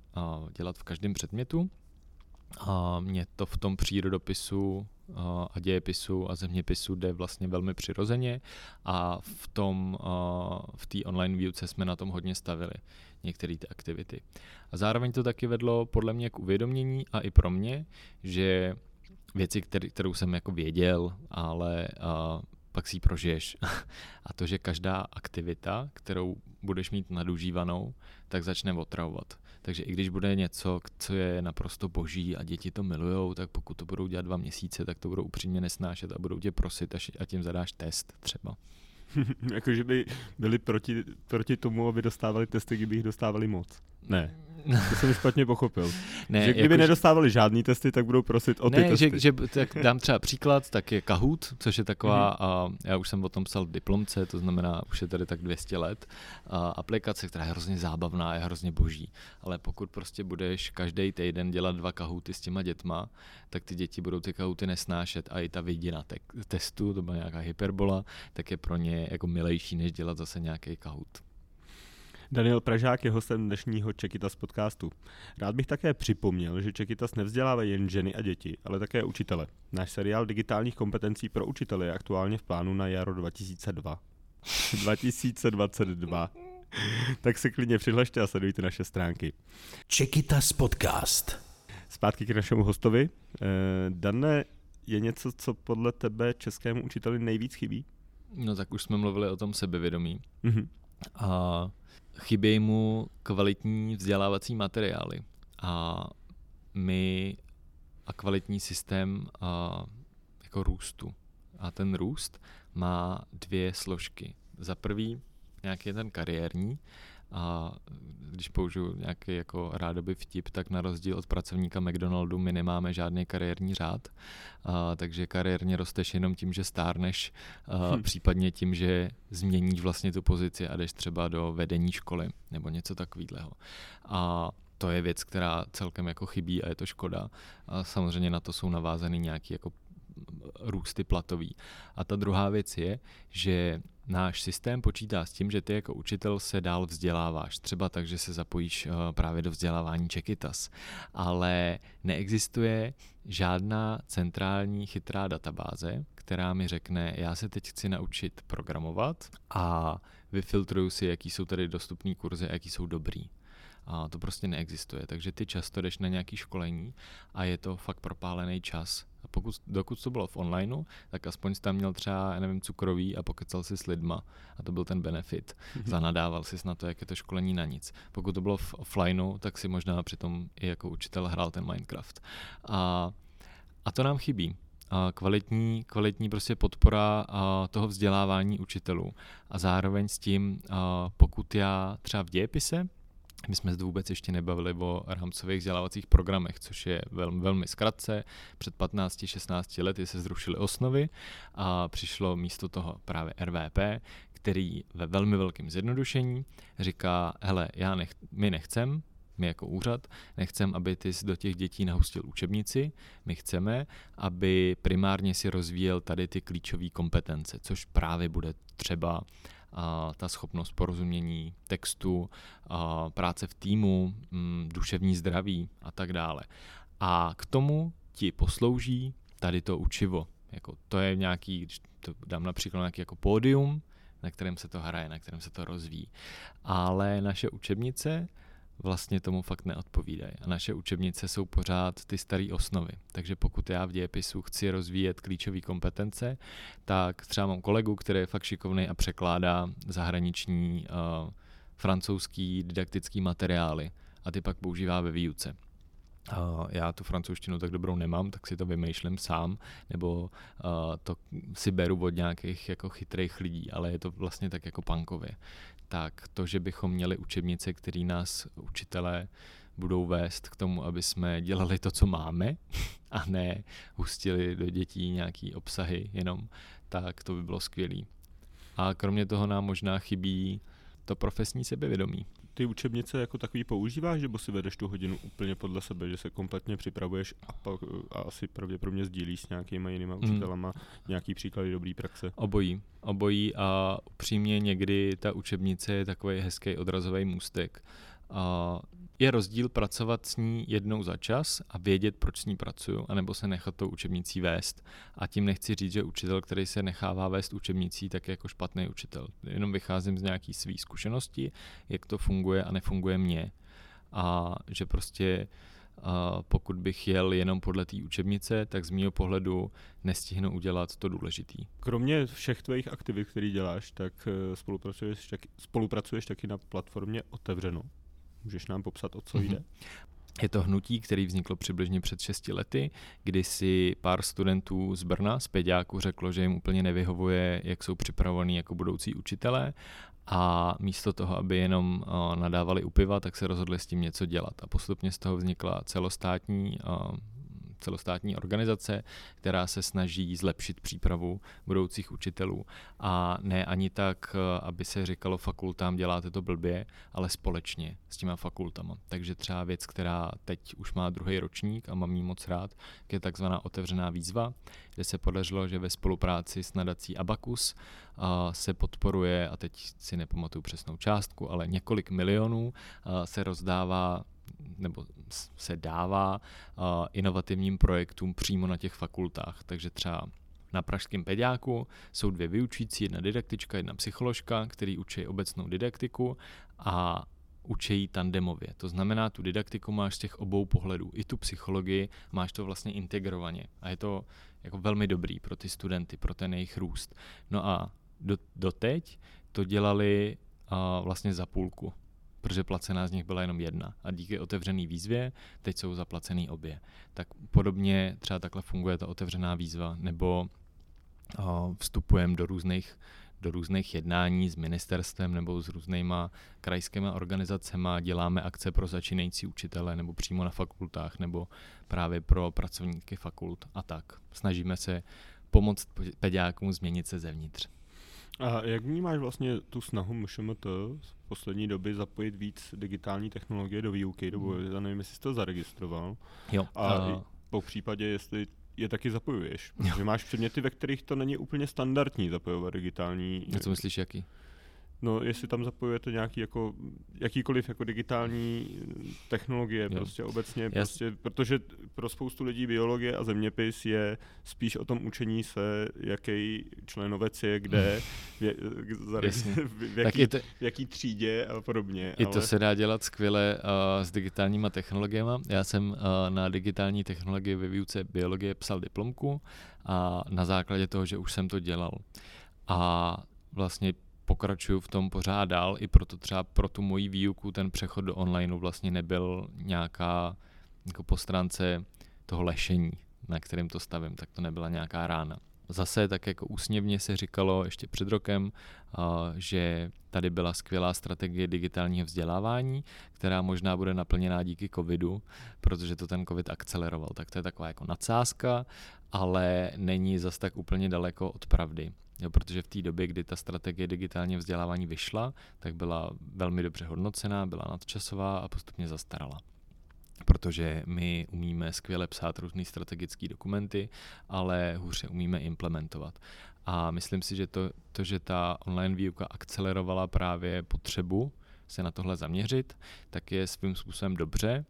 dělat v každém předmětu. A mě to v tom přírodopisu a dějepisu a zeměpisu jde vlastně velmi přirozeně a v tom v té online výuce jsme na tom hodně stavili některé ty aktivity. A zároveň to taky vedlo podle mě k uvědomění a i pro mě, že věci, který, kterou jsem jako věděl, ale a, pak si ji prožiješ. a to, že každá aktivita, kterou budeš mít nadužívanou, tak začne otravovat. Takže i když bude něco, co je naprosto boží a děti to milujou, tak pokud to budou dělat dva měsíce, tak to budou upřímně nesnášet a budou tě prosit, až, a tím zadáš test třeba. Jakože by byli proti, proti tomu, aby dostávali testy, kdyby jich dostávali moc. Ne. To jsem špatně pochopil. Ne, že kdyby jako, nedostávali žádný testy, tak budou prosit o ty ne, testy. Že, že, tak dám třeba příklad, tak je Kahoot, což je taková, mm-hmm. a já už jsem o tom psal v diplomce, to znamená, už je tady tak 200 let, a aplikace, která je hrozně zábavná, je hrozně boží. Ale pokud prostě budeš každý týden dělat dva Kahooty s těma dětma, tak ty děti budou ty Kahooty nesnášet a i ta vidina te- testu, to byla nějaká hyperbola, tak je pro ně jako milejší, než dělat zase nějaký Kahoot. Daniel Pražák je hostem dnešního Čekitas podcastu. Rád bych také připomněl, že Čekitas nevzdělává jen ženy a děti, ale také učitele. Náš seriál digitálních kompetencí pro učitele je aktuálně v plánu na jaro 2002. 2022. tak se klidně přihlašte a sledujte naše stránky. Čekitas podcast. Zpátky k našemu hostovi. Eh, Dané, je něco, co podle tebe českému učiteli nejvíc chybí? No tak už jsme mluvili o tom sebevědomí. Mm-hmm. A chybějí mu kvalitní vzdělávací materiály a my a kvalitní systém a, jako růstu. A ten růst má dvě složky. Za prvý nějaký ten kariérní, a když použiju nějaký jako rádoby vtip, tak na rozdíl od pracovníka McDonaldu my nemáme žádný kariérní řád, a, takže kariérně rosteš jenom tím, že stárneš, a, hm. případně tím, že změníš vlastně tu pozici a jdeš třeba do vedení školy nebo něco takového. A to je věc, která celkem jako chybí a je to škoda. A samozřejmě na to jsou navázány nějaký jako růsty platový. A ta druhá věc je, že náš systém počítá s tím, že ty jako učitel se dál vzděláváš, třeba tak, že se zapojíš uh, právě do vzdělávání Čekitas, ale neexistuje žádná centrální chytrá databáze, která mi řekne, já se teď chci naučit programovat a vyfiltruju si, jaký jsou tady dostupné kurzy a jaký jsou dobrý. A to prostě neexistuje, takže ty často jdeš na nějaký školení a je to fakt propálený čas pokud, dokud to bylo v onlineu, tak aspoň jsi tam měl třeba, já nevím, cukrový a pokecal si s lidma a to byl ten benefit. Mm-hmm. Zanadával si na to, jak je to školení na nic. Pokud to bylo v offlineu, tak si možná přitom i jako učitel hrál ten Minecraft. A, a to nám chybí. A kvalitní, kvalitní prostě podpora a toho vzdělávání učitelů. A zároveň s tím, a pokud já třeba v dějepise my jsme se vůbec ještě nebavili o rámcových vzdělávacích programech, což je velmi, velmi zkratce. Před 15-16 lety se zrušily osnovy a přišlo místo toho právě RVP, který ve velmi velkém zjednodušení říká, hele, já nech, my nechcem my jako úřad, nechceme, aby ty do těch dětí nahustil učebnici, my chceme, aby primárně si rozvíjel tady ty klíčové kompetence, což právě bude třeba a ta schopnost porozumění textu, a práce v týmu, m, mm, duševní zdraví a tak dále. A k tomu ti poslouží tady to učivo. Jako to je nějaký, když to dám například nějaký jako pódium, na kterém se to hraje, na kterém se to rozvíjí. Ale naše učebnice vlastně tomu fakt neodpovídají. A naše učebnice jsou pořád ty staré osnovy. Takže pokud já v dějepisu chci rozvíjet klíčové kompetence, tak třeba mám kolegu, který je fakt šikovný a překládá zahraniční uh, francouzský didaktický materiály a ty pak používá ve výuce. Uh, já tu francouzštinu tak dobrou nemám, tak si to vymýšlím sám, nebo uh, to si beru od nějakých jako chytrých lidí, ale je to vlastně tak jako pankově tak to, že bychom měli učebnice, které nás učitelé budou vést k tomu, aby jsme dělali to, co máme a ne hustili do dětí nějaký obsahy jenom, tak to by bylo skvělé. A kromě toho nám možná chybí to profesní sebevědomí ty učebnice jako takový používáš, nebo si vedeš tu hodinu úplně podle sebe, že se kompletně připravuješ a, pak, a asi pravděpodobně sdílíš s nějakýma jinýma hmm. učitelama mm. nějaký příklady dobrý praxe? Obojí. Obojí a upřímně někdy ta učebnice je takový hezký odrazový můstek. A je rozdíl pracovat s ní jednou za čas a vědět, proč s ní pracuju, anebo se nechat tou učebnicí vést. A tím nechci říct, že učitel, který se nechává vést učebnicí, tak je jako špatný učitel. Jenom vycházím z nějaký své zkušenosti, jak to funguje a nefunguje mně. A že prostě pokud bych jel jenom podle té učebnice, tak z mého pohledu nestihnu udělat to důležitý. Kromě všech tvých aktivit, které děláš, tak eh, spolupracuješ, tak, spolupracuješ taky na platformě Otevřeno. Můžeš nám popsat, o co mhm. jde? Je to hnutí, který vzniklo přibližně před 6 lety, kdy si pár studentů z Brna, z Peďáku, řeklo, že jim úplně nevyhovuje, jak jsou připravovaní jako budoucí učitelé a místo toho, aby jenom nadávali u piva, tak se rozhodli s tím něco dělat. A postupně z toho vznikla celostátní celostátní organizace, která se snaží zlepšit přípravu budoucích učitelů. A ne ani tak, eh, aby se říkalo fakultám, děláte to blbě, ale společně s těma fakultama. Takže třeba věc, která teď už má druhý ročník a mám jí moc rád, je takzvaná otevřená výzva, kde se podařilo, že ve spolupráci s nadací Abacus eh, se podporuje, a teď si nepamatuju přesnou částku, ale několik milionů eh, se rozdává nebo se dává uh, inovativním projektům přímo na těch fakultách. Takže třeba na pražském pediáku jsou dvě vyučící, jedna didaktička, jedna psycholožka, který učí obecnou didaktiku a učí tandemově. To znamená, tu didaktiku máš z těch obou pohledů. I tu psychologii máš to vlastně integrovaně. A je to jako velmi dobrý pro ty studenty, pro ten jejich růst. No a do, doteď to dělali uh, vlastně za půlku protože placená z nich byla jenom jedna. A díky otevřené výzvě teď jsou zaplacený obě. Tak podobně třeba takhle funguje ta otevřená výzva, nebo vstupujeme do různých do různých jednání s ministerstvem nebo s různýma krajskými organizacemi, děláme akce pro začínající učitele nebo přímo na fakultách nebo právě pro pracovníky fakult a tak. Snažíme se pomoct pediákům změnit se zevnitř. A jak vnímáš vlastně tu snahu MŠMT v poslední doby zapojit víc digitální technologie do výuky, nebo hmm. já nevím, jestli jsi to zaregistroval. Jo. A uh... po případě, jestli je taky zapojuješ. Jo. Že máš předměty, ve kterých to není úplně standardní zapojovat digitální. A co myslíš, jaký? No, jestli tam zapojujete nějaký jako, jakýkoliv jako digitální technologie jo. prostě obecně, Jas... prostě, protože pro spoustu lidí biologie a zeměpis je spíš o tom učení se, jaký členovec je kde, v, v, v, jaký, to, v jaký třídě a podobně. I ale... to se dá dělat skvěle uh, s digitálníma technologiemi. Já jsem uh, na digitální technologie ve výuce biologie psal diplomku a na základě toho, že už jsem to dělal. A vlastně pokračuju v tom pořád dál, i proto třeba pro tu moji výuku ten přechod do onlineu vlastně nebyl nějaká jako po stránce toho lešení, na kterém to stavím, tak to nebyla nějaká rána. Zase tak jako úsměvně se říkalo ještě před rokem, že tady byla skvělá strategie digitálního vzdělávání, která možná bude naplněná díky covidu, protože to ten covid akceleroval. Tak to je taková jako nadsázka, ale není zas tak úplně daleko od pravdy. Jo, protože v té době, kdy ta strategie digitálního vzdělávání vyšla, tak byla velmi dobře hodnocená, byla nadčasová a postupně zastarala protože my umíme skvěle psát různé strategické dokumenty, ale hůře umíme implementovat. A myslím si, že to, to, že ta online výuka akcelerovala právě potřebu se na tohle zaměřit, tak je svým způsobem dobře.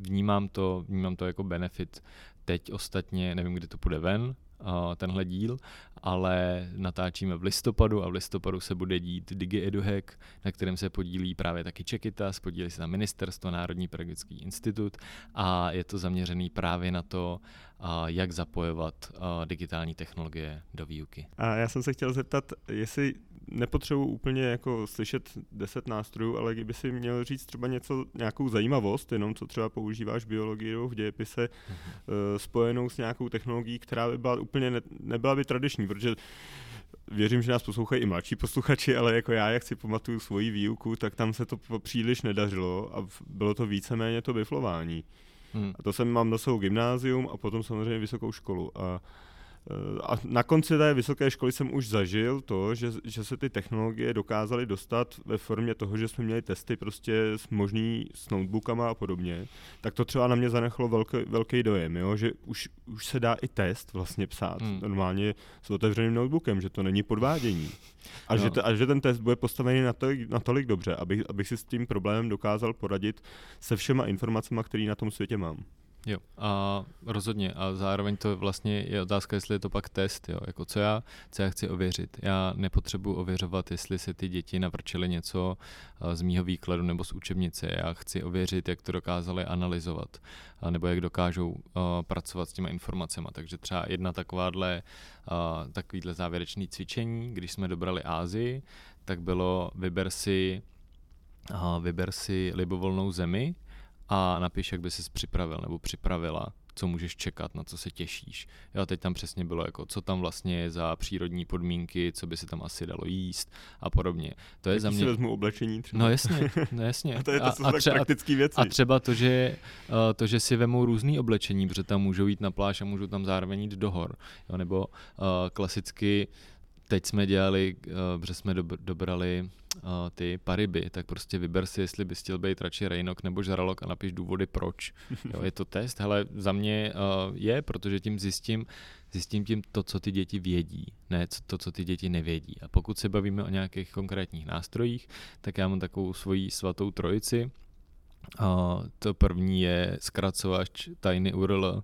Vnímám to, vnímám to jako benefit teď ostatně, nevím, kdy to půjde ven, tenhle díl, ale natáčíme v listopadu a v listopadu se bude dít Digi EduHack, na kterém se podílí právě taky Čekitas, podílí se na ministerstvo, Národní pedagogický institut a je to zaměřený právě na to, jak zapojovat digitální technologie do výuky. A já jsem se chtěl zeptat, jestli nepotřebuji úplně jako slyšet deset nástrojů, ale kdyby si měl říct třeba něco, nějakou zajímavost, jenom co třeba používáš v biologii nebo v dějepise, mm-hmm. uh, spojenou s nějakou technologií, která by byla úplně, ne, nebyla by tradiční, protože věřím, že nás poslouchají i mladší posluchači, ale jako já, jak si pamatuju svoji výuku, tak tam se to příliš nedařilo a bylo to víceméně to biflování. Hmm. A to jsem mám na svou gymnázium a potom samozřejmě vysokou školu. A a na konci té vysoké školy jsem už zažil to, že, že se ty technologie dokázaly dostat ve formě toho, že jsme měli testy prostě s možný s notebookama a podobně, tak to třeba na mě zanechalo velký, velký dojem, jo? že už, už se dá i test vlastně psát hmm. normálně s otevřeným notebookem, že to není podvádění. A, no. že, t- a že ten test bude postavený natolik, natolik dobře, abych, abych si s tím problémem dokázal poradit se všema informacemi, které na tom světě mám. Jo, a rozhodně. A zároveň to vlastně je otázka, jestli je to pak test, jo. Jako co já, co já chci ověřit. Já nepotřebuji ověřovat, jestli se ty děti navrčily něco z mýho výkladu nebo z učebnice. Já chci ověřit, jak to dokázali analyzovat, nebo jak dokážou uh, pracovat s těma informacemi. Takže třeba jedna takováhle, uh, takovýhle závěrečný cvičení, když jsme dobrali Ázii, tak bylo vyber si, uh, vyber si libovolnou zemi, a napiš, jak by ses připravil nebo připravila, co můžeš čekat, na co se těšíš. Jo, teď tam přesně bylo, jako, co tam vlastně je za přírodní podmínky, co by se tam asi dalo jíst a podobně. To je tak za mě... si vezmu oblečení třeba. No jasně, no jasně. a to je to, a, a, tře- praktický věci. A třeba to, že, uh, to, že si vemou různý oblečení, protože tam můžou jít na pláž a můžou tam zároveň jít do hor. Jo, nebo uh, klasicky teď jsme dělali, uh, protože jsme dobrali uh, ty pariby, tak prostě vyber si, jestli bys chtěl být radši Rejnok nebo Žralok a napiš důvody proč. Jo, je to test, hele, za mě uh, je, protože tím zjistím, zjistím tím to, co ty děti vědí, ne to, co ty děti nevědí. A pokud se bavíme o nějakých konkrétních nástrojích, tak já mám takovou svoji svatou trojici, a to první je zkracovač tajný URL.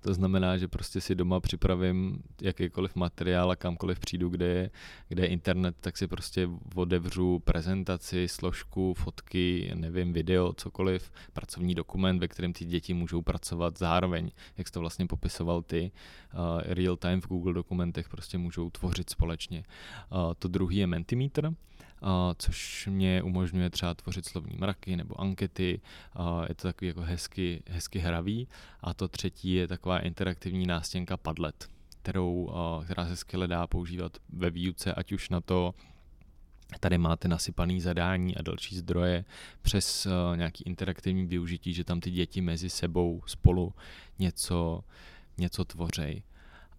To znamená, že prostě si doma připravím jakýkoliv materiál a kamkoliv přijdu, kde je, kde je internet, tak si prostě odevřu prezentaci, složku, fotky, nevím, video, cokoliv, pracovní dokument, ve kterém ty děti můžou pracovat zároveň, jak jsi to vlastně popisoval ty, uh, real time v Google dokumentech prostě můžou tvořit společně. Uh, to druhý je Mentimeter, což mě umožňuje třeba tvořit slovní mraky nebo ankety. Je to takový jako hezky, hezky hravý. A to třetí je taková interaktivní nástěnka Padlet, kterou, která se skvěle dá používat ve výuce, ať už na to, Tady máte nasypaný zadání a další zdroje přes uh, nějaký interaktivní využití, že tam ty děti mezi sebou spolu něco, něco tvořej.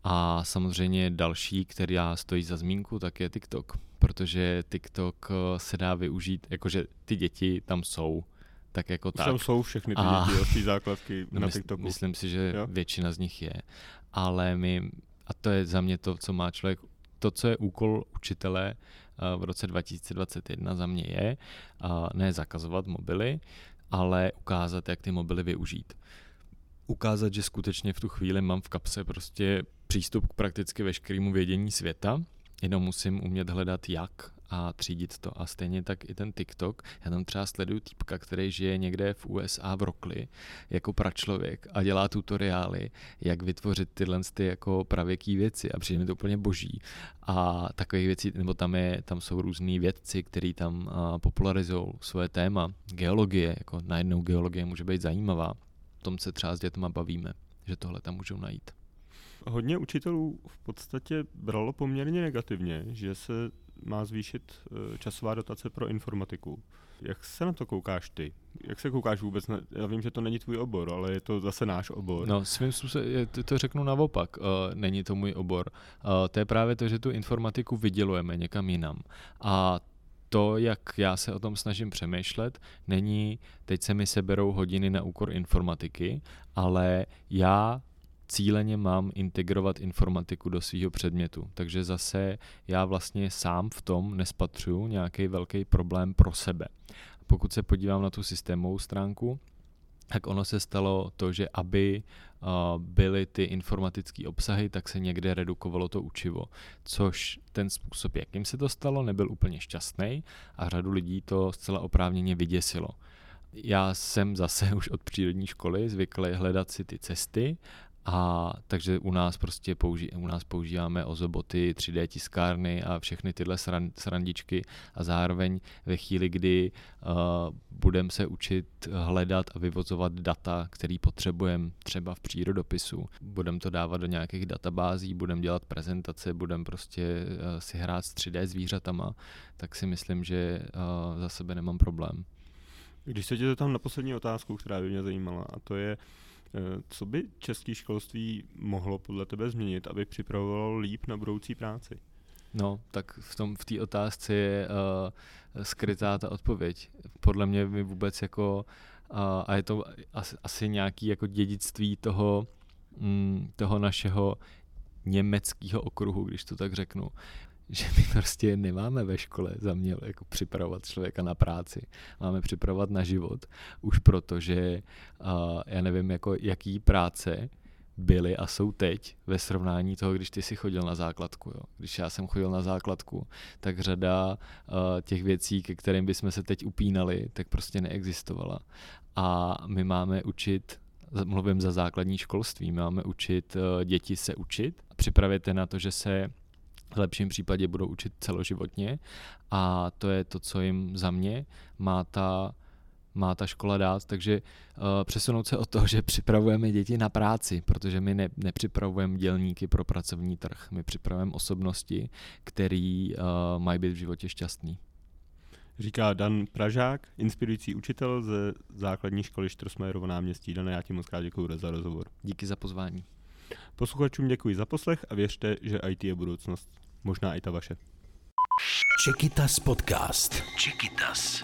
A samozřejmě další, která stojí za zmínku, tak je TikTok, protože TikTok eh, se dá využít, jakože ty děti tam jsou, tak jako Už tak. tam jsou všechny ty a... děti od základky na mysl, TikToku. Myslím si, že jo? většina z nich je. Ale my, a to je za mě to, co má člověk, to, co je úkol učitele eh, v roce 2021 za mě je, ne zakazovat mobily, ale ukázat, jak ty mobily využít ukázat, že skutečně v tu chvíli mám v kapse prostě přístup k prakticky veškerému vědění světa, jenom musím umět hledat jak a třídit to. A stejně tak i ten TikTok. Já tam třeba sleduju týpka, který žije někde v USA v Rokli jako pračlověk a dělá tutoriály, jak vytvořit tyhle ty jako pravěký věci a přijde mi to úplně boží. A takových věcí, nebo tam, je, tam jsou různí vědci, kteří tam popularizují svoje téma. Geologie, jako najednou geologie může být zajímavá. O tom se třeba s dětma bavíme, že tohle tam můžou najít. hodně učitelů v podstatě bralo poměrně negativně, že se má zvýšit eh, časová dotace pro informatiku. Jak se na to koukáš ty? Jak se koukáš vůbec? Na, já vím, že to není tvůj obor, ale je to zase náš obor. No, svým způsobem, to řeknu naopak, uh, není to můj obor. Uh, to je právě to, že tu informatiku vydělujeme někam jinam. A to, jak já se o tom snažím přemýšlet, není, teď se mi seberou hodiny na úkor informatiky, ale já cíleně mám integrovat informatiku do svého předmětu. Takže zase já vlastně sám v tom nespatřuju nějaký velký problém pro sebe. Pokud se podívám na tu systémovou stránku, tak ono se stalo to, že aby uh, byly ty informatické obsahy, tak se někde redukovalo to učivo. Což ten způsob, jakým se to stalo, nebyl úplně šťastný a řadu lidí to zcela oprávněně vyděsilo. Já jsem zase už od přírodní školy zvyklý hledat si ty cesty a takže u nás prostě použi- u nás používáme ozoboty, 3D tiskárny a všechny tyhle sran- srandičky a zároveň ve chvíli, kdy uh, budeme se učit hledat a vyvozovat data, který potřebujeme třeba v přírodopisu, budeme to dávat do nějakých databází, budeme dělat prezentace, budeme prostě uh, si hrát s 3D zvířatama, tak si myslím, že uh, za sebe nemám problém. Když se tě tam na poslední otázku, která by mě zajímala, a to je, Eh, co by české školství mohlo podle tebe změnit, aby připravovalo líp na budoucí práci? No, tak v tom v té otázce je uh, skrytá ta odpověď. Podle mě my vůbec jako uh, a je to asi, asi nějaký jako dědictví toho, mm, toho našeho německého okruhu, když to tak řeknu že my prostě nemáme ve škole za mě jako připravovat člověka na práci. Máme připravovat na život. Už proto, že uh, já nevím, jako jaký práce byly a jsou teď ve srovnání toho, když ty jsi chodil na základku. Jo. Když já jsem chodil na základku, tak řada uh, těch věcí, ke kterým bychom se teď upínali, tak prostě neexistovala. A my máme učit mluvím za základní školství, máme učit uh, děti se učit, připravit je na to, že se v lepším případě budou učit celoživotně a to je to, co jim za mě má ta má ta škola dát, takže uh, přesunout se od toho, že připravujeme děti na práci, protože my ne, nepřipravujeme dělníky pro pracovní trh, my připravujeme osobnosti, který uh, mají být v životě šťastný. Říká Dan Pražák, inspirující učitel ze základní školy Štrosmajerovo náměstí. Dane, já ti moc krát děkuji za rozhovor. Díky za pozvání. Posluchačům děkuji za poslech a věřte, že IT je budoucnost. Možná i ta vaše. Čekytas podcast. Čekytas.